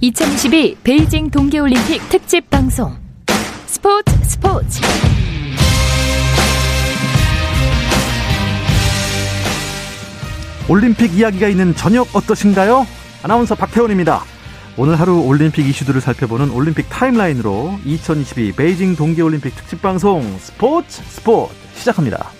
2022 베이징 동계올림픽 특집 방송 스포츠 스포츠 올림픽 이야기가 있는 저녁 어떠신가요? 아나운서 박태원입니다. 오늘 하루 올림픽 이슈들을 살펴보는 올림픽 타임라인으로 2022 베이징 동계올림픽 특집 방송 스포츠 스포츠 시작합니다.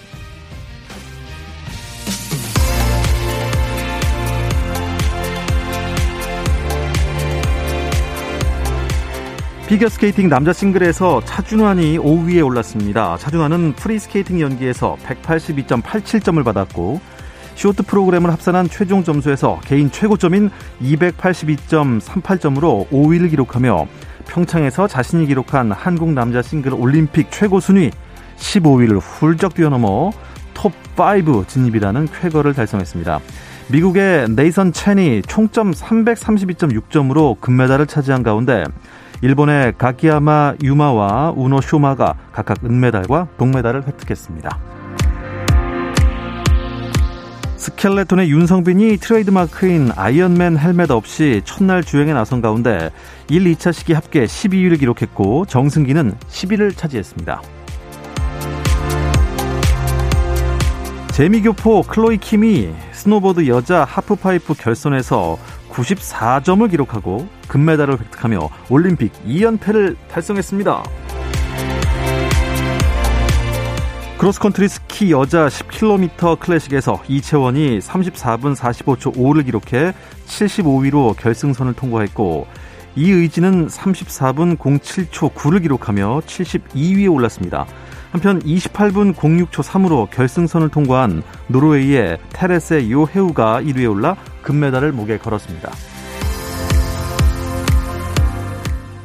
피겨스케이팅 남자 싱글에서 차준환이 5위에 올랐습니다. 차준환은 프리스케이팅 연기에서 182.87점을 받았고 쇼트 프로그램을 합산한 최종 점수에서 개인 최고점인 282.38점으로 5위를 기록하며 평창에서 자신이 기록한 한국 남자 싱글 올림픽 최고 순위 15위를 훌쩍 뛰어넘어 톱5 진입이라는 쾌거를 달성했습니다. 미국의 네이선 첸이 총점 332.6점으로 금메달을 차지한 가운데 일본의 가기야마 유마와 우노 쇼마가 각각 은메달과 동메달을 획득했습니다. 스켈레톤의 윤성빈이 트레이드마크인 아이언맨 헬멧 없이 첫날 주행에 나선 가운데 1, 2차 시기 합계 12위를 기록했고 정승기는 10위를 차지했습니다. 재미교포 클로이 킴이 스노보드 여자 하프파이프 결선에서 94점을 기록하고 금메달을 획득하며 올림픽 2연패를 달성했습니다. 크로스컨트리 스키 여자 10km 클래식에서 이채원이 34분 45초 5를 기록해 75위로 결승선을 통과했고 이의진은 34분 07초 9를 기록하며 72위에 올랐습니다. 한편 28분 06초 3으로 결승선을 통과한 노르웨이의 테레세 요헤우가 1위에 올라 금메달을 목에 걸었습니다.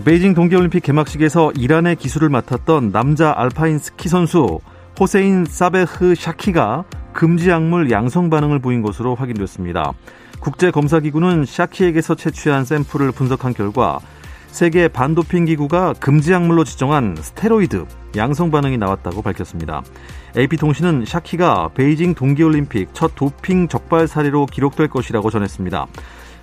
베이징 동계올림픽 개막식에서 이란의 기술을 맡았던 남자 알파인 스키 선수 호세인 사베흐 샤키가 금지 약물 양성 반응을 보인 것으로 확인됐습니다. 국제검사기구는 샤키에게서 채취한 샘플을 분석한 결과 세계 반도핑 기구가 금지 약물로 지정한 스테로이드 양성 반응이 나왔다고 밝혔습니다. AP통신은 샤키가 베이징 동계올림픽 첫 도핑 적발 사례로 기록될 것이라고 전했습니다.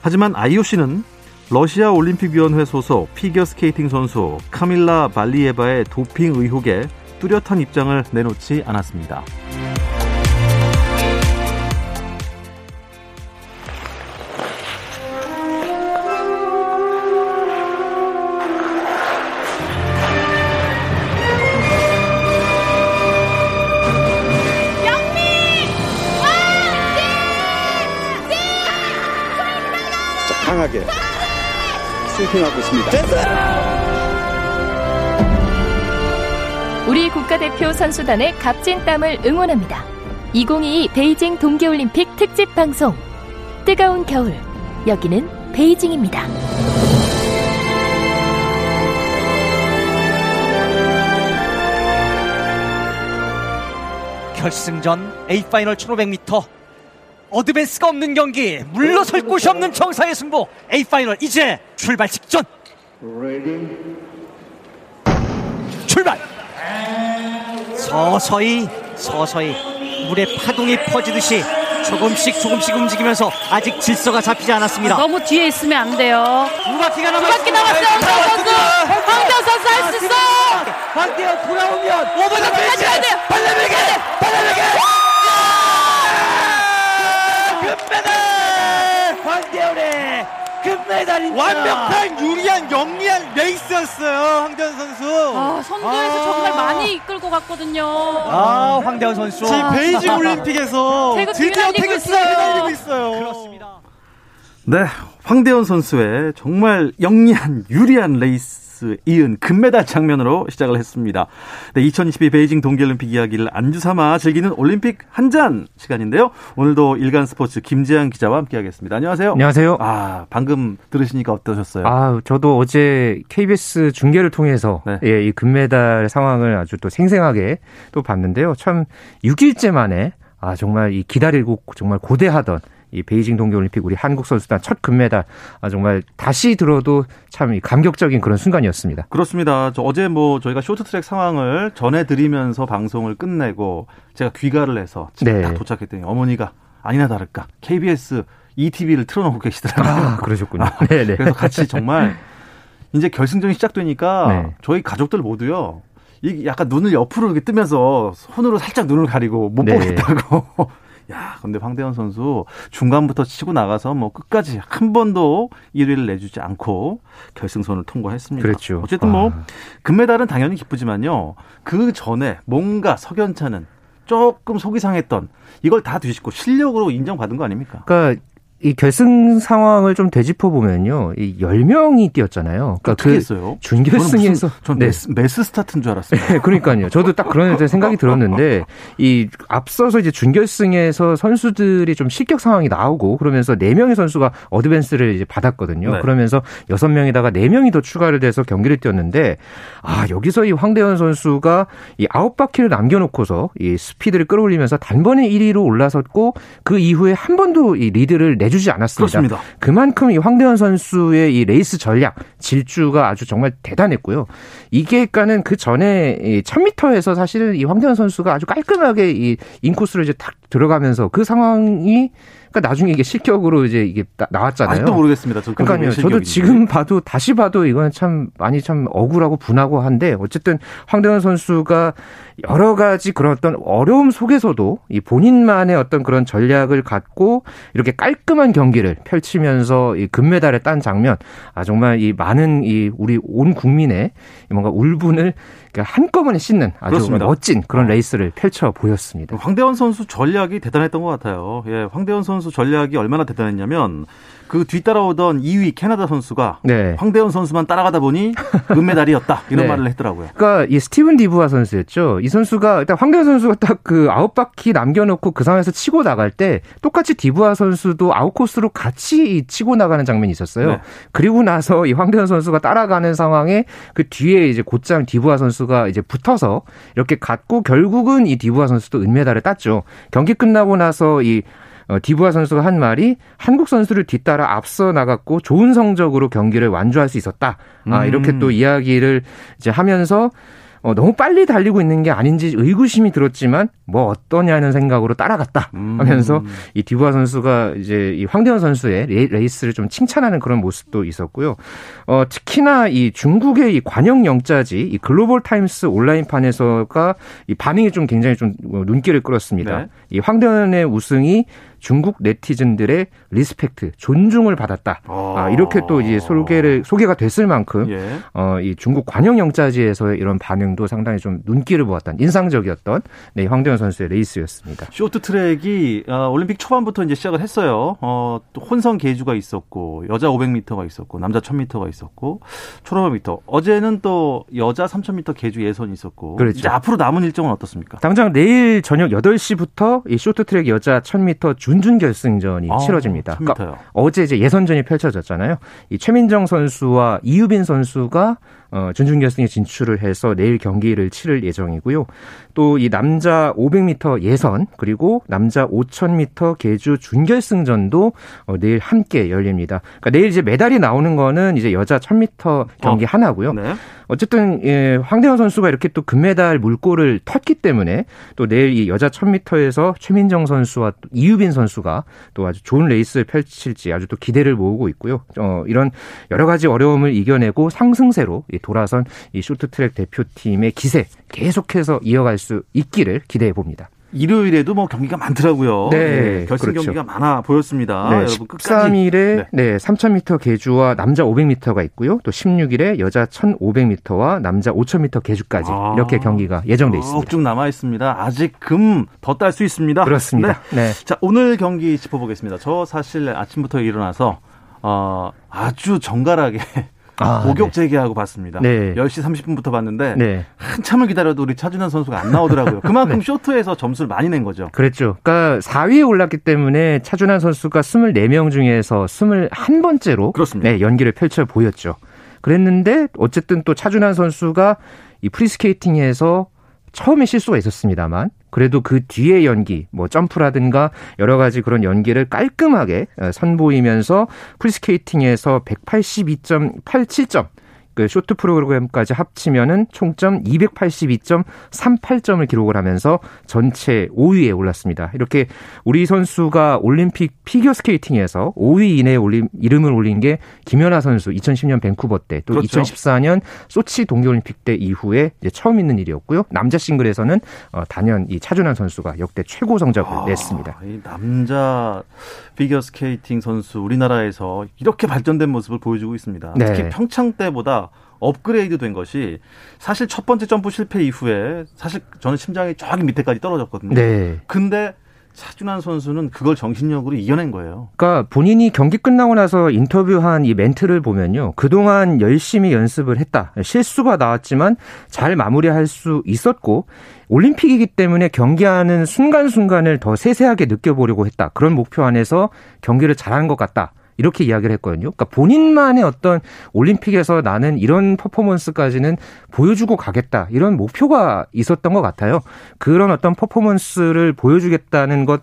하지만 IOC는 러시아 올림픽위원회 소속 피겨스케이팅 선수 카밀라 발리에바의 도핑 의혹에 뚜렷한 입장을 내놓지 않았습니다. 스윙하고 있습니다. 우리 국가대표 선수단의 값진 땀을 응원합니다. 2022 베이징 동계올림픽 특집 방송 뜨거운 겨울 여기는 베이징입니다. 결승전 A파이널 1500m 어드밴스가 없는 경기 물러설 곳이 없는 정상의 승부 A파이널 이제 출발 직전 출발 서서히 서서히 물의 파동이 퍼지듯이 조금씩 조금씩 움직이면서 아직 질서가 잡히지 않았습니다 너무 뒤에 있으면 안 돼요. 두 바퀴가 두 남았습니다 바퀴 남았어요. 황태현 선수. 황태현 선수 할수 있어. 황대현 돌아오면 오버다 빨리 가야 돼요. 발레베게 발레베게 금메달 황대헌의 금메달입니다 완벽한 유리한 영리한 레이스였어요 황대헌 선수. 아, 선두에서 아. 정말 많이 이끌고 갔거든요. 아 황대헌 선수 지금 베이징 올림픽에서 드디어 태극기가. 휘날리고 있어요. 그렇습니다 네, 황대헌 선수의 정말 영리한 유리한 레이스 이은 금메달 장면으로 시작을 했습니다. 네, 2022 베이징 동계올림픽 이야기를 안주 삼아 즐기는 올림픽 한 잔 시간인데요. 오늘도 일간 스포츠 김재한 기자와 함께하겠습니다. 안녕하세요. 안녕하세요. 아, 방금 들으시니까 어떠셨어요? 아, 저도 어제 KBS 중계를 통해서 네. 예, 이 금메달 상황을 아주 또 생생하게 또 봤는데요. 참 6일째 만에 아, 정말 이 기다리고 정말 고대하던 이 베이징 동계올림픽 우리 한국 선수단 첫 금메달 아, 정말 다시 들어도 참이 감격적인 그런 순간이었습니다. 그렇습니다. 저 어제 뭐 저희가 쇼트트랙 상황을 전해드리면서 방송을 끝내고 제가 귀가를 해서 집에 네. 딱 도착했더니 어머니가 아니나 다를까 KBS ETV를 틀어놓고 계시더라고요. 아, 그러셨군요. 네네. 그래서 같이 정말 이제 결승전이 시작되니까 네. 저희 가족들 모두요. 이 약간 눈을 옆으로 이렇게 뜨면서 손으로 살짝 눈을 가리고 못 네. 보겠다고. 야, 근데 황대현 선수 중간부터 치고 나가서 뭐 끝까지 한 번도 1위를 내주지 않고 결승선을 통과했습니다. 그렇죠. 어쨌든 뭐 아. 금메달은 당연히 기쁘지만요. 그 전에 뭔가 석연찮은 조금 속이 상했던 이걸 다 뒤집고 실력으로 인정받은 거 아닙니까? 그러니까 이 결승 상황을 좀 되짚어 보면요. 이 10명이 뛰었잖아요. 그러니까 어떻게 그 했어요? 준결승에서 전 네. 매스, 매스 스타트인 줄 알았어요. 네, 그러니까요. 저도 딱 그런 생각이 들었는데 이 앞서서 이제 준결승에서 선수들이 좀 실격 상황이 나오고 그러면서 네 명의 선수가 advance를 이제 받았거든요. 네. 그러면서 여섯 명에다가 네 명이 더 추가를 돼서 경기를 뛰었는데 아 여기서 이 황대헌 선수가 이 아홉 바퀴를 남겨 놓고서 이 스피드를 끌어올리면서 단번에 1위로 올라섰고 그 이후에 한 번도 이 리드를 내 주지 않았습니다. 그렇습니다. 그만큼 이 황대헌 선수의 이 레이스 전략 질주가 아주 정말 대단했고요. 이게 그러니까는 그 전에 이 1000m에서 사실은 이 황대헌 선수가 아주 깔끔하게 이 인코스를 이제 탁 들어가면서 그 상황이 그러니까 나중에 이게 실격으로 이제 이게 나- 나왔잖아요. 아직도 모르겠습니다. 저 그러니까요. 왜 저도. 지금 봐도 다시 봐도 이거는 참 많이 참 억울하고 분하고 한데 어쨌든 황대현 선수가 여러 가지 그런 어떤 어려움 속에서도 이 본인만의 어떤 그런 전략을 갖고 이렇게 깔끔한 경기를 펼치면서 이 금메달을 딴 장면 아 정말 이 많은 이 우리 온 국민의 이 뭔가 울분을 그러니까 한꺼번에 씻는 아주 그렇습니다. 멋진 그런 레이스를 펼쳐 보였습니다. 황대헌 선수 전략이 대단했던 것 같아요. 예, 황대헌 선수 전략이 얼마나 대단했냐면 그 뒤따라오던 2위 캐나다 선수가 네. 황대헌 선수만 따라가다 보니 은메달이었다 이런 네. 말을 했더라고요. 그러니까 이 스티븐 디부아 선수였죠. 이 선수가 일단 황대헌 선수가 딱 그 아홉 바퀴 남겨놓고 그 상황에서 치고 나갈 때 똑같이 디부아 선수도 아웃 코스로 같이 치고 나가는 장면이 있었어요. 네. 그리고 나서 이 황대헌 선수가 따라가는 상황에 그 뒤에 이제 곧장 디부아 선수가 이제 붙어서 이렇게 갔고 결국은 이 디부아 선수도 은메달을 땄죠. 경기 끝나고 나서 이 어, 디부아 선수가 한 말이 한국 선수를 뒤따라 앞서 나갔고 좋은 성적으로 경기를 완주할 수 있었다. 아, 음. 이렇게 또 이야기를 이제 하면서 어, 너무 빨리 달리고 있는 게 아닌지 의구심이 들었지만 뭐 어떠냐는 생각으로 따라갔다 음. 하면서 이 디부아 선수가 이제 이 황대현 선수의 레- 레이스를 좀 칭찬하는 그런 모습도 있었고요. 어, 특히나 이 중국의 이 관영 영자지 이 글로벌 타임스 온라인판에서가 이 반응이 좀 굉장히 좀 어, 눈길을 끌었습니다. 네. 이 황대헌의 우승이 중국 네티즌들의 respect, 존중을 받았다. 아, 이렇게 또 이제 소개를 소개가 됐을 만큼 예. 어, 이 중국 관영 영자지에서의 이런 반응도 상당히 좀 눈길을 모았던 인상적이었던 네, 황대헌 선수의 레이스였습니다. 쇼트 트랙이 어, 올림픽 초반부터 이제 시작을 했어요. 어, 또 혼성 계주가 있었고 여자 500m가 있었고 남자 1000m가 있었고 500m. 어제는 또 여자 3000m 계주 예선이 있었고 그렇죠. 이제 앞으로 남은 일정은 어떻습니까? 당장 내일 저녁 8시부터 이 쇼트트랙 여자 1000m 준준 결승전이 아, 치러집니다. 1000m 요. 그러니까 어제 이제 예선전이 펼쳐졌잖아요. 이 최민정 선수와 이유빈 선수가 어, 준준 결승에 진출을 해서 내일 경기를 치를 예정이고요. 또 이 남자 500m 예선 그리고 남자 5000m 계주 준결승전도 어, 내일 함께 열립니다. 그러니까 내일 이제 메달이 나오는 거는 이제 여자 1000m 경기 어. 하나고요. 네. 어쨌든 예, 황대현 선수가 이렇게 또 금메달 물꼬를 텄기 때문에 또 내일 이 여자 1000m에서 최민정 선수와 또 이유빈 선수가 또 아주 좋은 레이스를 펼칠지 아주 또 기대를 모으고 있고요. 어, 이런 여러 가지 어려움을 이겨내고 상승세로 이 돌아선 이 쇼트트랙 대표팀의 기세 계속해서 이어갈 수 있기를 기대해 봅니다. 일요일에도 뭐 경기가 많더라고요. 네, 예, 결승 그렇죠. 경기가 많아 보였습니다. 네, 아, 여러분 끝까지 13일에 네. 네. 3000m 계주와 남자 500m가 있고요. 또 16일에 여자 1500m와 남자 5000m 계주까지 아. 이렇게 경기가 예정돼 있습니다. 쭉 남아 있습니다. 아직 금 더 딸 수 있습니다. 그렇습니다. 네. 네. 자, 오늘 경기 짚어보겠습니다. 저 사실 아침부터 일어나서 어, 아주 정갈하게 아, 고격 재개하고 봤습니다. 네. 10시 30분부터 봤는데 네. 한참을 기다려도 우리 차준현 선수가 안 나오더라고요. 그만큼 쇼트에서 점수를 많이 낸 거죠. 그랬죠. 그러니까 4위에 올랐기 때문에 차준환 선수가 24명 중에서 21번째로 그렇습니다. 네, 연기를 펼쳐 보였죠. 그랬는데 어쨌든 또 차준환 선수가 이 프리스케이팅에서 처음에 실수가 있었습니다만 그래도 그 뒤에 연기 뭐 점프라든가 여러 가지 그런 연기를 깔끔하게 어, 선보이면서 프리스케이팅에서 182.87점 그 쇼트 프로그램까지 합치면은 총점 282.38점을 기록을 하면서 전체 5위에 올랐습니다. 이렇게 우리 선수가 올림픽 피겨 스케이팅에서 5위 이내에 올림, 이름을 올린 게 김연아 선수 2010년 밴쿠버 때 또 그렇죠. 2014년 소치 동계올림픽 때 이후에 처음 있는 일이었고요. 남자 싱글에서는 어, 단연 이 차준환 선수가 역대 최고 성적을 냈습니다. 아, 이 남자 피겨 스케이팅 선수 우리나라에서 이렇게 발전된 모습을 보여주고 있습니다. 네. 특히 평창 때보다 업그레이드 된 것이 사실 첫 번째 점프 실패 이후에 사실 저는 심장이 저기 밑에까지 떨어졌거든요. 네. 근데 차준환 선수는 그걸 정신력으로 이겨낸 거예요. 그러니까 본인이 경기 끝나고 나서 인터뷰한 이 멘트를 보면요. 그동안 열심히 연습을 했다. 실수가 나왔지만 잘 마무리할 수 있었고 올림픽이기 때문에 경기하는 순간순간을 더 세세하게 느껴보려고 했다. 그런 목표 안에서 경기를 잘한 것 같다. 이렇게 이야기를 했거든요. 그러니까 본인만의 어떤 올림픽에서 나는 이런 퍼포먼스까지는 보여주고 가겠다. 이런 목표가 있었던 것 같아요. 그런 어떤 퍼포먼스를 보여주겠다는 것,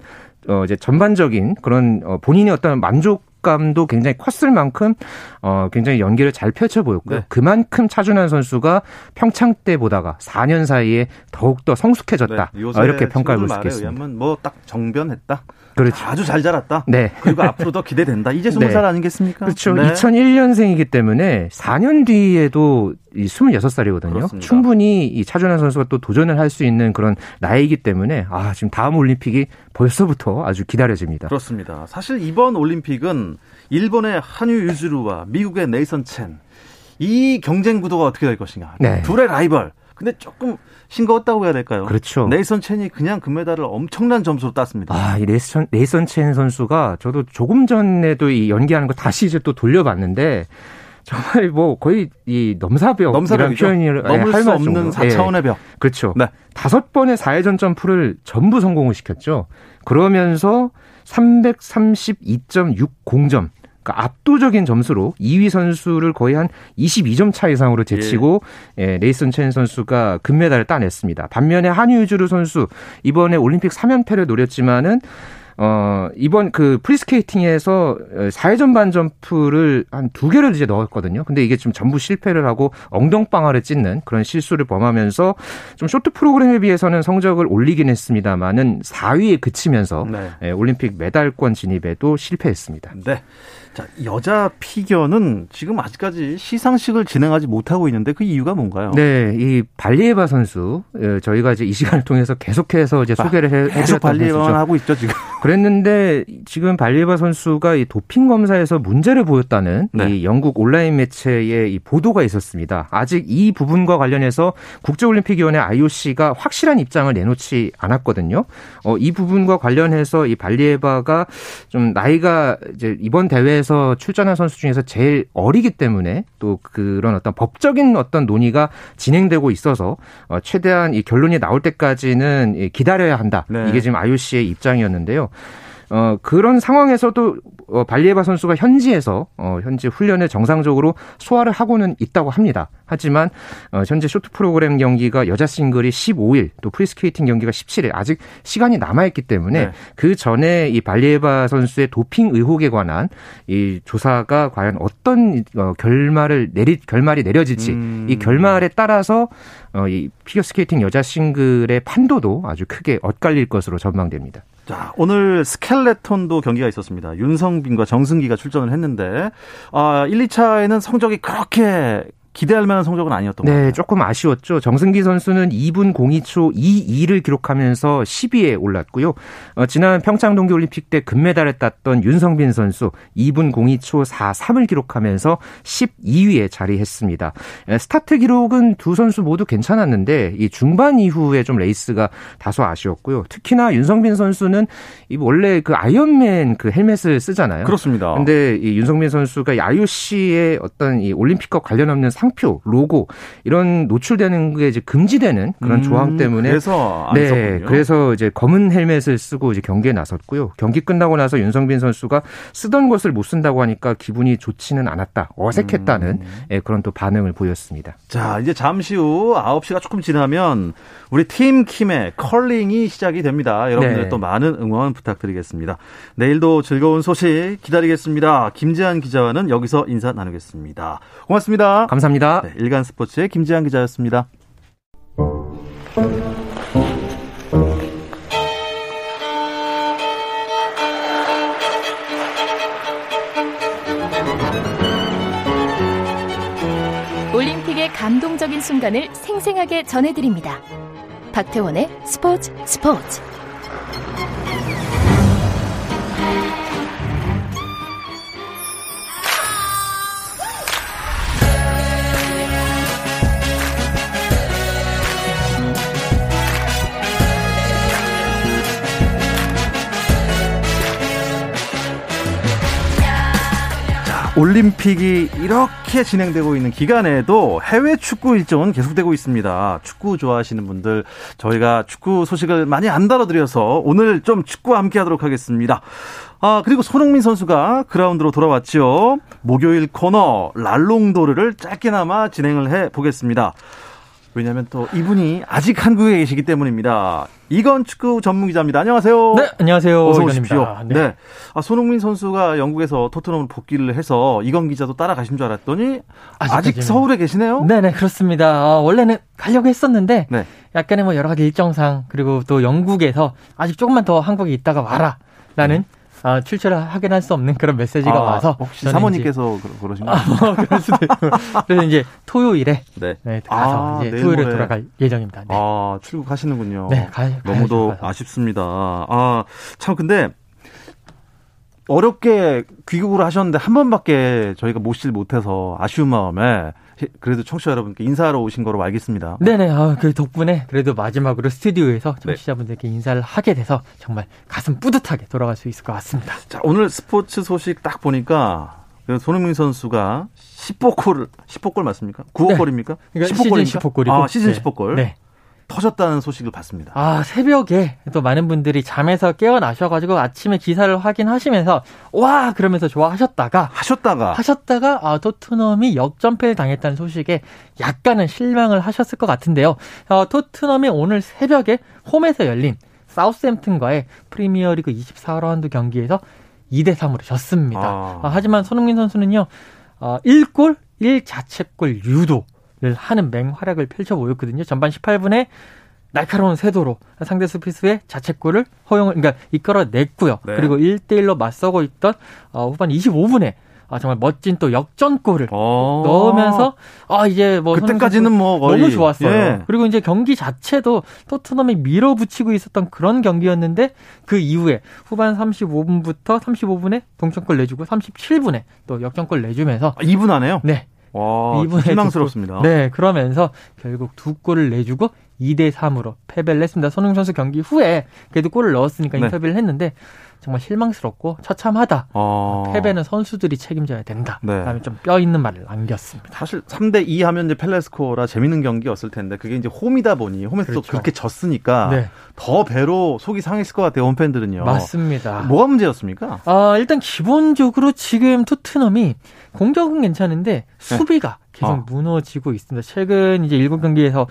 어, 이제 전반적인 그런 어, 본인의 어떤 만족 감도 굉장히 컸을 만큼 어, 굉장히 연기를 잘 펼쳐 보였고요. 네. 그만큼 차준환 선수가 평창 때 보다가 4년 사이에 더욱 더 성숙해졌다. 네, 어, 이렇게 평가할 수 있겠습니다. 의하면 뭐딱 정변했다. 그렇죠. 아주 잘 자랐다. 네. 그리고 앞으로 더 기대된다. 이제 스무 네. 살 아니겠습니까? 그렇죠. 네. 2001년생이기 때문에 4년 뒤에도 이 26살이거든요. 그렇습니다. 충분히 이 차준환 선수가 또 도전을 할 수 있는 그런 나이이기 때문에 아, 지금 다음 올림픽이 벌써부터 아주 기다려집니다. 그렇습니다. 사실 이번 올림픽은 일본의 한유 유즈루와 미국의 네이선 첸. 이 경쟁 구도가 어떻게 될 것인가. 네. 둘의 라이벌. 근데 조금 싱거웠다고 해야 될까요? 그렇죠. 네이선 첸이 그냥 금메달을 엄청난 점수로 땄습니다. 아, 이 레이선, 레이선 첸 선수가 저도 조금 전에도 이 연기하는 거 다시 이제 또 돌려봤는데 정말 뭐 거의 이 넘사벽 넘사벽이죠. 표현을 넘을 할수 없는 정도로. 4차원의 벽. 그렇죠. 네. 다섯 번의 4회전 점프를 전부 성공을 시켰죠. 그러면서 332.60점. 그러니까 압도적인 점수로 2위 선수를 거의 한 22점 차 이상으로 제치고 예, 레이슨 첸 선수가 금메달을 따냈습니다. 반면에 한유주루 선수 이번에 올림픽 3연패를 노렸지만은 어, 이번 그 프리스케이팅에서 4회전 반 점프를 한 두 개를 이제 넣었거든요. 근데 이게 좀 전부 실패를 하고 엉덩방아를 찧는 그런 실수를 범하면서 좀 쇼트 프로그램에 비해서는 성적을 올리긴 했습니다만은 4위에 그치면서 네. 예, 올림픽 메달권 진입에도 실패했습니다. 네. 자, 여자 피겨는 지금 아직까지 시상식을 진행하지 못하고 있는데 그 이유가 뭔가요? 네, 이 발리에바 선수 예, 저희가 이제 이 시간을 통해서 계속해서 이제 소개를 해, 아, 계속 발리에만 선수죠. 하고 있죠, 지금. 그랬는데 지금 발리에바 선수가 이 도핑 검사에서 문제를 보였다는 네. 이 영국 온라인 매체의 이 보도가 있었습니다. 아직 이 부분과 관련해서 국제올림픽위원회 IOC가 확실한 입장을 내놓지 않았거든요. 어, 이 부분과 관련해서 이 발리에바가 좀 나이가 이제 이번 대회에서 출전한 선수 중에서 제일 어리기 때문에 또 그런 어떤 법적인 어떤 논의가 진행되고 있어서 어, 최대한 이 결론이 나올 때까지는 이 기다려야 한다. 네. 이게 지금 IOC의 입장이었는데요. 어, 그런 상황에서도 어, 발리에바 선수가 현지에서 어, 현지 훈련을 정상적으로 소화를 하고는 있다고 합니다. 하지만 어, 현재 쇼트 프로그램 경기가 여자 싱글이 15일, 또 프리스케이팅 경기가 17일 아직 시간이 남아 있기 때문에 네. 그 전에 이 발리에바 선수의 도핑 의혹에 관한 이 조사가 과연 어떤 어, 결말을 내리 결말이 내려질지 음. 이 결말에 따라서 어, 이 피겨스케이팅 여자 싱글의 판도도 아주 크게 엇갈릴 것으로 전망됩니다. 자, 오늘 스켈레톤도 경기가 있었습니다. 윤성빈과 정승기가 출전을 했는데, 아, 1, 2차에는 성적이 그렇게 기대할 만한 성적은 아니었던 것 네, 같아요. 조금 아쉬웠죠. 정승기 선수는 2분 02초 22를 기록하면서 10위에 올랐고요. 어, 지난 평창 동계올림픽 때 금메달을 땄던 윤성빈 선수 2분 02초 43을 기록하면서 12위에 자리했습니다. 에, 스타트 기록은 두 선수 모두 괜찮았는데 이 중반 이후에 좀 레이스가 다소 아쉬웠고요. 특히나 윤성빈 선수는 이 원래 그 아이언맨 그 헬멧을 쓰잖아요. 그렇습니다. 근데 이 윤성빈 선수가 이 IOC의 어떤 이 올림픽과 관련 없는 상 표, 로고 이런 노출되는 게 이제 금지되는 그런 음, 조항 때문에 그래서 안 네, 썼군요. 그래서 이제 검은 헬멧을 쓰고 이제 경기에 나섰고요. 경기 끝나고 나서 윤성빈 선수가 쓰던 것을 못 쓴다고 하니까 기분이 좋지는 않았다, 어색했다는 음. 예, 그런 또 반응을 보였습니다. 자, 이제 잠시 후 9시가 조금 지나면 우리 팀 킴의 컬링이 시작이 됩니다. 여러분들 네. 또 많은 응원 부탁드리겠습니다. 내일도 즐거운 소식 기다리겠습니다. 김재한 기자와는 여기서 인사 나누겠습니다. 고맙습니다. 감사합니다. 감사합니다. 네, 일간 스포츠의 김지한 기자였습니다. 올림픽의 감동적인 순간을 생생하게 전해드립니다. 박태원의 스포츠 스포츠. 올림픽이 이렇게 진행되고 있는 기간에도 해외 축구 일정은 계속되고 있습니다. 축구 좋아하시는 분들 저희가 축구 소식을 많이 안 다뤄드려서 오늘 좀 축구와 함께 하도록 하겠습니다. 아, 그리고 손흥민 선수가 그라운드로 돌아왔죠. 목요일 코너 랄롱도르를 짧게나마 진행을 해 보겠습니다. 왜냐하면 또 이분이 아직 한국에 계시기 때문입니다. 이건 축구 전문 기자입니다. 안녕하세요. 네, 안녕하세요. 어서 오십시오. 이건입니다. 네. 네. 아, 손흥민 선수가 영국에서 토트넘을 복귀를 해서 이건 기자도 따라가신 줄 알았더니 아직까지는. 아직 서울에 계시네요? 네 네, 그렇습니다. 어, 원래는 가려고 했었는데 네. 약간의 뭐 여러 가지 일정상 그리고 또 영국에서 아직 조금만 더 한국에 있다가 와라. 라는 음. 아, 출처를 확인할 수 없는 그런 메시지가 아, 와서 혹시 사모님께서 이제, 그러신 거예요? 아, 그럴 수도 그래서 이제 토요일에 네, 네 가서 아, 이제 토요일에 모레. 돌아갈 예정입니다. 네. 아 출국하시는군요. 네, 가, 너무도 아쉽습니다. 아 참 근데 어렵게 귀국을 하셨는데 한 번밖에 저희가 모시질 못해서 아쉬운 마음에 그래도 청취자 여러분께 인사하러 오신 거로 알겠습니다. 네네. 아, 그 덕분에 그래도 마지막으로 스튜디오에서 네. 청취자분들께 네. 인사를 하게 돼서 정말 가슴 뿌듯하게 돌아갈 수 있을 것 같습니다. 자, 오늘 스포츠 소식 딱 보니까 손흥민 선수가 10호 골, 10호 골 맞습니까? 9호골입니까? 네. 그러니까 10호 골입니까? 시즌 10호 골이고. 아, 시즌 네. 10호 골. 네. 터졌다는 소식을 봤습니다. 아, 새벽에 또 많은 분들이 잠에서 깨어나셔가지고 아침에 기사를 확인하시면서 와! 그러면서 좋아하셨다가 하셨다가 하셨다가 아, 토트넘이 역전패를 당했다는 소식에 약간은 실망을 하셨을 것 같은데요. 어, 토트넘이 오늘 새벽에 홈에서 열린 사우스햄튼과의 프리미어리그 24라운드 경기에서 2대 3으로 졌습니다. 아. 아, 하지만 손흥민 선수는요. 어, 1골 1자책골 유도 를 하는 맹활약을 펼쳐 보였거든요. 전반 18분에 날카로운 세도로 상대 수비수의 자책골을 허용을 그러니까 이끌어냈고요. 네. 그리고 1대1로 맞서고 있던 어, 후반 25분에 아, 정말 멋진 또 역전골을 오. 어. 넣으면서 아 이제 뭐 그때까지는 뭐 거의 너무 좋았어요. 예. 그리고 이제 경기 자체도 토트넘이 밀어붙이고 있었던 그런 경기였는데 그 이후에 후반 35분부터 35분에 동점골 내주고 37분에 또 역전골 내주면서 아, 2분 안에요? 네. 와, 이분의 실망스럽습니다. 네, 그러면서 결국 두 골을 내주고 2대 3으로 패배를 했습니다. 손흥민 선수 경기 후에 그래도 골을 넣었으니까 네. 인터뷰를 했는데 정말 실망스럽고 처참하다. 어... 패배는 선수들이 책임져야 된다. 네. 그다음에 좀 뼈 있는 말을 남겼습니다. 사실 3대 2 하면 이제 펠레스코라 재밌는 경기였을 텐데 그게 이제 홈이다 보니 홈에서 그렇죠. 그렇게 졌으니까 네. 더 배로 속이 상했을 것 같아요. 홈팬들은요. 맞습니다. 뭐가 문제였습니까? 아, 일단 기본적으로 지금 토트넘이 공격은 괜찮은데 수비가 네. 계속 어. 무너지고 있습니다. 최근 이제 일곱 경기에서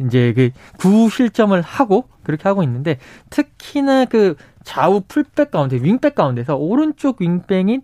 이제 그 구실점을 하고 그렇게 하고 있는데 특히나 그 좌우 풀백 가운데 윙백 가운데서 오른쪽 윙백인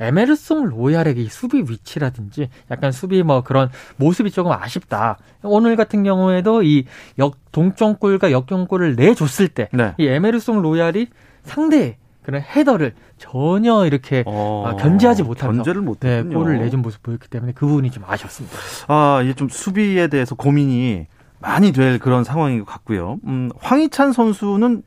에메르송 로얄의 수비 위치라든지 약간 수비 뭐 그런 모습이 조금 아쉽다. 오늘 같은 경우에도 이 역 동점골과 역전골을 내줬을 때이 네. 에메르송 로얄이 상대 그런 헤더를 전혀 이렇게 어, 아, 견제하지 못하면서 견제를 못했군요. 네, 골을 내준 모습 보였기 때문에 그 부분이 좀 아쉬웠습니다. 아, 이게 좀 수비에 대해서 고민이 많이 될 그런 상황인 것 같고요. 음, 황희찬 선수는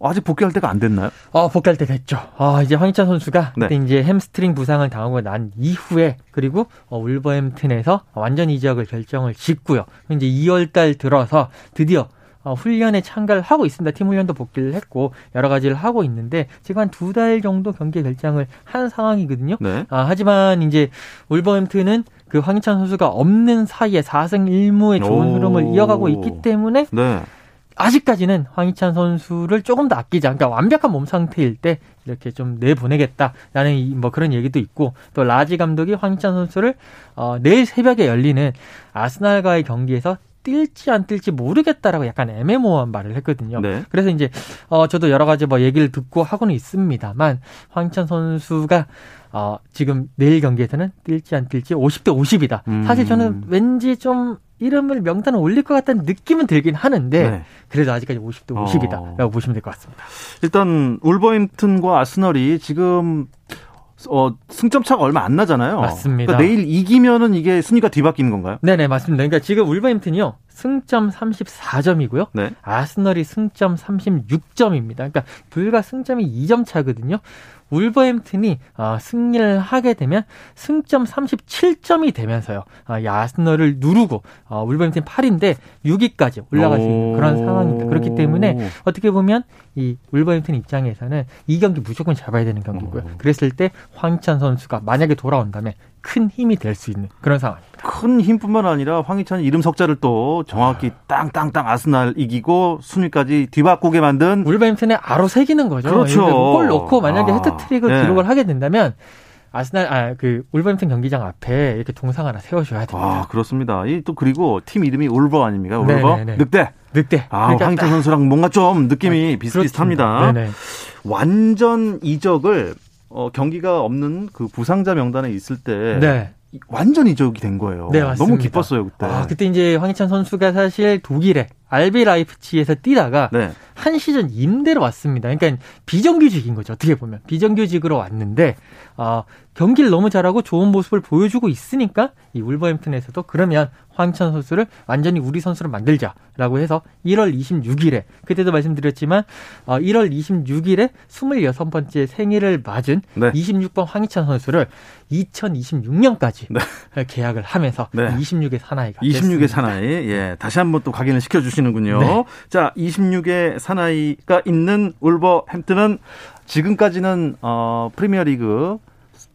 아직 복귀할 때가 안 됐나요? 어, 복귀할 때 됐죠. 아, 이제 황희찬 선수가 네. 그때 이제 햄스트링 부상을 당하고 난 이후에 그리고 어, 울버햄튼에서 완전 이적을 결정을 짓고요. 이제 2월 달 들어서 드디어 어, 훈련에 참가를 하고 있습니다. 팀 훈련도 복귀를 했고 여러 가지를 하고 있는데 지금 한 두 달 정도 경기 결장을 한 상황이거든요. 네. 아, 하지만 이제 울버햄튼은 그 황희찬 선수가 없는 사이에 4승 1무의 좋은 오. 흐름을 이어가고 있기 때문에 네. 아직까지는 황희찬 선수를 조금 더 아끼자. 그러니까 완벽한 몸 상태일 때 이렇게 좀 내보내겠다라는 뭐 그런 얘기도 있고 또 라지 감독이 황희찬 선수를 어, 내일 새벽에 열리는 아스날과의 경기에서 뛸지 안 뛸지 모르겠다라고 약간 애매모호한 말을 했거든요. 네. 그래서 이제 어 저도 여러 가지 뭐 얘기를 듣고 하고는 있습니다만 황희찬 선수가 어 지금 내일 경기에서는 뛸지 안 뛸지 50대 50이다. 음. 사실 저는 왠지 좀 이름을 명단에 올릴 것 같다는 느낌은 들긴 하는데 네. 그래도 아직까지 50대 50이다라고 어. 보시면 될 것 같습니다. 일단 울버햄튼과 아스널이 지금 어, 승점 차가 얼마 안 나잖아요. 맞습니다. 그러니까 내일 이기면은 이게 순위가 뒤바뀌는 건가요? 네네, 맞습니다. 그러니까 지금 울버햄튼이요. 승점 34점이고요. 네. 아스널이 승점 36점입니다. 그러니까 불과 승점이 2점 차거든요. 울버햄튼이 어, 승리를 하게 되면 승점 37점이 되면서요. 어, 이 아스널을 누르고 어, 울버햄튼 8인데 6위까지 올라갈 수 있는 그런 상황입니다. 그렇기 때문에 어떻게 보면 이 울버햄튼 입장에서는 이 경기 무조건 잡아야 되는 경기고요. 그랬을 때 황희찬 선수가 만약에 돌아온다면 큰 힘이 될 수 있는 그런 상황입니다. 큰 힘뿐만 아니라 황희찬 이름 석자를 또 정확히 땅땅땅 아스날 이기고 순위까지 뒤바꾸게 만든 울버햄튼에 아로 새기는 거죠. 그렇죠. 골 넣고 만약에 아, 헤트트릭을 네. 기록을 하게 된다면 아스날 아 그 울버햄튼 경기장 앞에 이렇게 동상 하나 세워줘야 됩니다. 아 그렇습니다. 이 또 그리고 팀 이름이 울버 아닙니까? 울버 네네네. 늑대. 늑대. 아 그러니까 황희찬 선수랑 뭔가 좀 느낌이 아, 비슷비슷합니다. 네네. 완전 이적을 어, 경기가 없는 그 부상자 명단에 있을 때 네. 완전 이적이 된 거예요. 네, 맞습니다. 너무 기뻤어요 그때. 아, 그때 이제 황희찬 선수가 사실 독일에 알비 라이프치에서 뛰다가 네. 한 시즌 임대로 왔습니다. 그러니까 비정규직인 거죠. 어떻게 보면 비정규직으로 왔는데 어, 경기를 너무 잘하고 좋은 모습을 보여주고 있으니까 이 울버햄튼에서도 그러면 황천 선수를 완전히 우리 선수로 만들자라고 해서 1월 26일에 그때도 말씀드렸지만 어, 1월 26일에 26번째 생일을 맞은 네. 26번 황희찬 선수를 2026년까지 네. 계약을 하면서 네. 26의 사나이가 26의 사나이 예 다시 한번 또 각인을 시켜 주 시는군요. 네. 자 26의 사나이가 있는 울버햄튼은 지금까지는 어 프리미어리그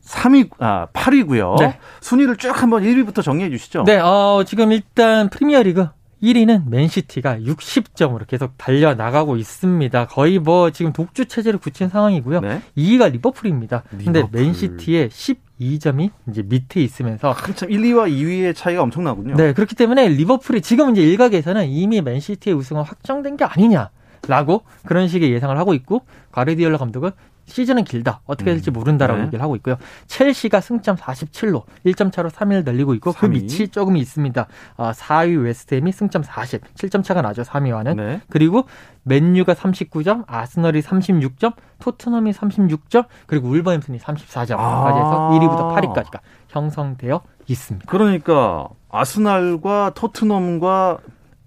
3위, 아, 8위고요. 네. 순위를 쭉 한번 1위부터 정리해 주시죠. 네, 어, 지금 일단 프리미어리그 1위는 맨시티가 60점으로 계속 달려나가고 있습니다. 거의 뭐 지금 독주 체제를 굳힌 상황이고요. 네. 2위가 리버풀입니다. 리버풀. 근데 맨시티의 12점이 이제 밑에 있으면서 한참 1, 2와 2위의 차이가 엄청나군요. 네, 그렇기 때문에 리버풀이 지금 이제 일각에서는 이미 맨시티의 우승은 확정된 게 아니냐 라고 그런 식의 예상을 하고 있고 가르디올라 감독은 시즌은 길다. 어떻게 될지 음. 모른다라고 네. 얘기를 하고 있고요. 첼시가 승점 47로 1점 차로 3위를 늘리고 있고 3위. 그 밑이 조금 있습니다. 어, 4위 웨스트햄이 승점 40, 7점 차가 나죠. 3위와는. 네. 그리고 맨유가 39점, 아스널이 36점, 토트넘이 36점, 그리고 울버햄튼이 34점까지 해서 아. 1위부터 8위까지가 형성되어 있습니다. 그러니까 아스날과 토트넘과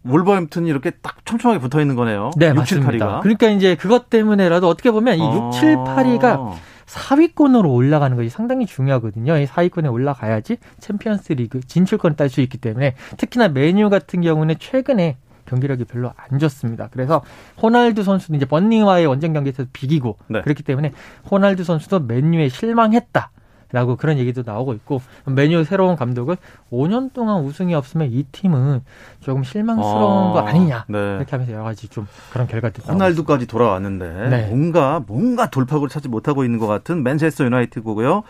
울버햄튼이 이렇게 딱 촘촘하게 붙어 있는 거네요. 네, 6, 맞습니다. 7, 8위가. 그러니까 이제 그것 때문에라도 어떻게 보면 이 6, 7, 8위가 4위권으로 올라가는 것이 상당히 중요하거든요. 이 4위권에 올라가야지 챔피언스 리그 진출권을 딸 수 있기 때문에 특히나 맨유 같은 경우는 최근에 경기력이 별로 안 좋습니다. 그래서 호날두 선수도 이제 번닝와의 원정 경기에서 비기고 네. 그렇기 때문에 호날두 선수도 맨유에 실망했다. 라고 그런 얘기도 나오고 있고 메뉴 새로운 감독은 5년 동안 우승이 없으면 이 팀은 조금 실망스러운 아, 거 아니냐 네. 이렇게 하면서 여러 가지 좀 그런 결과들 호날두까지 돌아왔는데 네. 뭔가 뭔가 돌파구를 찾지 못하고 있는 것 같은 맨체스터 유나이티드고요.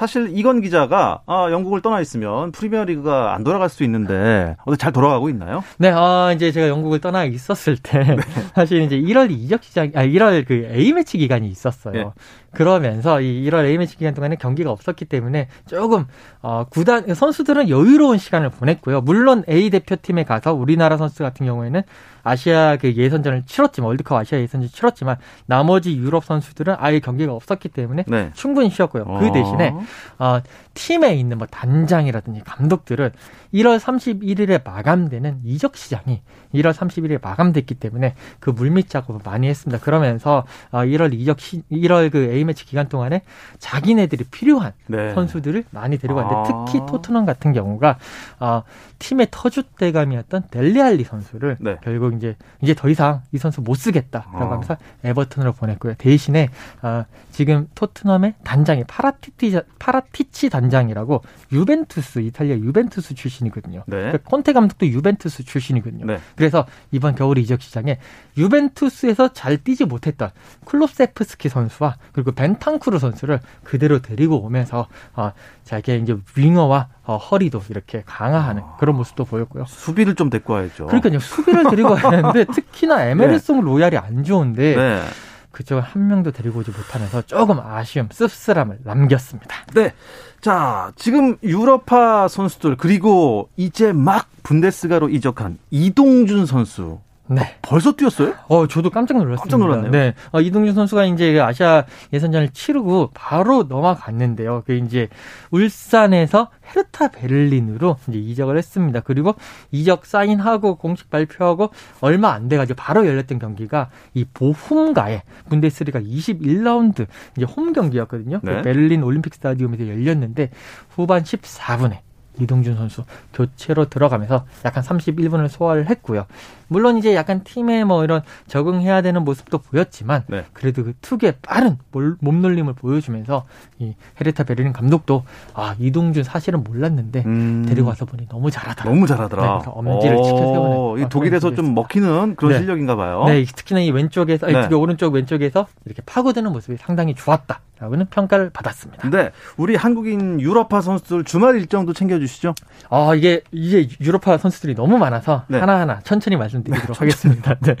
사실 이건 기자가 아, 영국을 떠나 있으면 프리미어리그가 안 돌아갈 수 있는데 어떻게 잘 돌아가고 있나요? 네, 아, 이제 제가 영국을 떠나 있었을 때 네. 사실 이제 1월 이적 시장, 아 1월 그 A 매치 기간이 있었어요. 네. 그러면서 이 1월 A 매치 기간 동안에 경기가 없었기 때문에 조금 어, 구단 선수들은 여유로운 시간을 보냈고요. 물론 A 대표팀에 가서 우리나라 선수 같은 경우에는 아시아 그 예선전을 치렀지만 월드컵 아시아 예선전 치렀지만 나머지 유럽 선수들은 아예 경기가 없었기 때문에 네. 충분히 쉬었고요. 그 어. 대신에 어, 팀에 있는 뭐 단장이라든지 감독들은 1월 31일에 마감되는 이적 시장이 1월 31일에 마감됐기 때문에 그 물밑 작업을 많이 했습니다. 그러면서 어, 1월 이적 시, 1월 그 A 매치 기간 동안에 자기네들이 필요한 네. 선수들을 많이 데리고 왔는데 아. 특히 토트넘 같은 경우가 어, 팀의 터줏대감이었던 델리알리 선수를 네. 결국 이제 이제 더 이상 이 선수 못 쓰겠다라고 어. 하면서 에버튼으로 보냈고요. 대신에 어, 지금 토트넘의 단장이 파라티티 파라티치 단장이라고 유벤투스 이탈리아 유벤투스 출신 이거든요. 네. 그러니까 콘테 감독도 유벤투스 출신이거든요. 네. 그래서 이번 겨울 이적 시장에 유벤투스에서 잘 뛰지 못했던 쿨루셉스키 선수와 그리고 벤탄쿠르 선수를 그대로 데리고 오면서 어, 자기 이제 윙어와 어, 허리도 이렇게 강화하는 그런 모습도 보였고요. 수비를 좀 데리고 와야죠. 그러니까요. 수비를 데리고 와야 되는데 특히나 에메르송 로얄이 안 좋은데 네. 그쪽을 한 명도 데리고 오지 못하면서 조금 아쉬움, 씁쓸함을 남겼습니다. 네. 자, 지금 유럽파 선수들 그리고 이제 막 분데스가로 이적한 이동준 선수. 네. 벌써 뛰었어요? 어, 저도 깜짝 놀랐습니다. 깜짝 놀랐네요. 네. 어, 이동준 선수가 이제 아시아 예선전을 치르고 바로 넘어갔는데요. 그 이제 울산에서 헤르타 베를린으로 이제 이적을 했습니다. 그리고 이적 사인하고 공식 발표하고 얼마 안 돼가지고 바로 열렸던 경기가 이 보훔가의 분데스리가 21라운드 이제 홈 경기였거든요. 네. 그 베를린 올림픽 스타디움에서 열렸는데 후반 14분에 이동준 선수 교체로 들어가면서 약간 31분을 소화를 했고요. 물론 이제 약간 팀에 뭐 이런 적응해야 되는 모습도 보였지만 네. 그래도 그 특유의 빠른 몰- 몸놀림을 보여주면서 이 헤르타 베르린 감독도 아 이동준 사실은 몰랐는데 음. 데리고 와서 보니 너무 잘하더라. 너무 잘하더라. 네, 그래서 엄지를 오, 지켜 세우는 이 독일에서 좀. 먹히는 그런 네. 실력인가 봐요. 네, 특히나 이 왼쪽에서 아니, 네. 특히 오른쪽 왼쪽에서 이렇게 파고드는 모습이 상당히 좋았다 라고는 평가를 받았습니다. 네. 우리 한국인 유럽파 선수들 주말 일정도 챙겨주시죠. 아, 이게, 이게 유로파 선수들이 너무 많아서 네. 하나하나 천천히 말씀드리도록 하겠습니다. 네.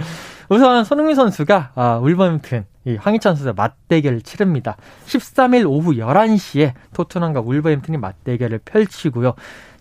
우선 손흥민 선수가, 아, 울버햄튼, 이 황희찬 선수와 맞대결을 치릅니다. 13일 오후 11시에 토트넘과 울버햄튼이 맞대결을 펼치고요.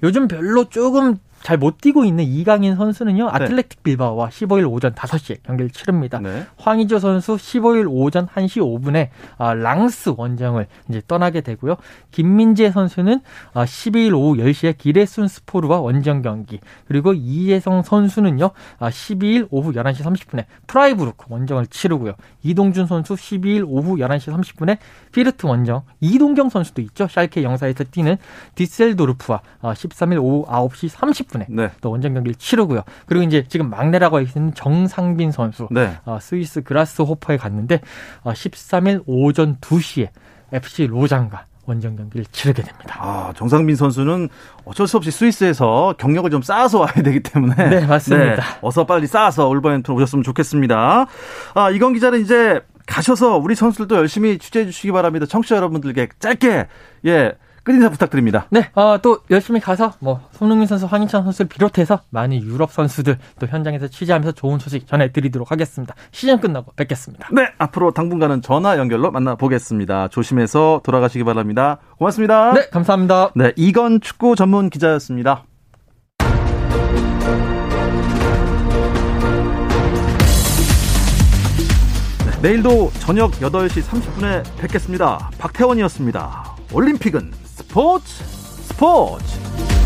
요즘 별로 조금 잘 못 뛰고 있는 이강인 선수는요, 아틀레틱 빌바오와 15일 오전 5시에 경기를 치릅니다. 네. 황의조 선수 15일 오전 1시 5분에 아, 랑스 원정을 이제 떠나게 되고요. 김민재 선수는 아, 12일 오후 10시에 기레순 스포르와 원정 경기. 그리고 이재성 선수는요. 아, 12일 오후 11시 30분에 프라이부르크 원정을 치르고요. 이동준 선수 12일 오후 11시 30분에 피르트 원정. 이동경 선수도 있죠. 샬케 영사에서 뛰는 뒤셀도르프와 아, 13일 오후 9시 30분 에 네. 또 원정 경기를 치르고요. 그리고 이제 지금 막내라고 있는 정상빈 선수. 네. 어, 스위스 그라스 호퍼에 갔는데 어, 13일 오전 2시에 FC 로장과 원정 경기를 치르게 됩니다. 아, 정상빈 선수는 어쩔 수 없이 스위스에서 경력을 좀 쌓아서 와야 되기 때문에. 네, 맞습니다. 네, 어서 빨리 쌓아서 올버햄튼 오셨으면 좋겠습니다. 아, 이건 기자는 이제 가셔서 우리 선수들도 열심히 취재해 주시기 바랍니다. 청취자 여러분들께 짧게, 예, 끝 인사 부탁드립니다. 네, 어, 또 열심히 가서 뭐 손흥민 선수, 황희찬 선수를 비롯해서 많은 유럽 선수들 또 현장에서 취재하면서 좋은 소식 전해드리도록 하겠습니다. 시즌 끝나고 뵙겠습니다. 네, 앞으로 당분간은 전화 연결로 만나보겠습니다. 조심해서 돌아가시기 바랍니다. 고맙습니다. 네, 감사합니다. 네, 이건 축구 전문 기자였습니다. 네, 내일도 저녁 8시 30분에 뵙겠습니다. 박태원이었습니다. 올림픽은 스포츠. 스포츠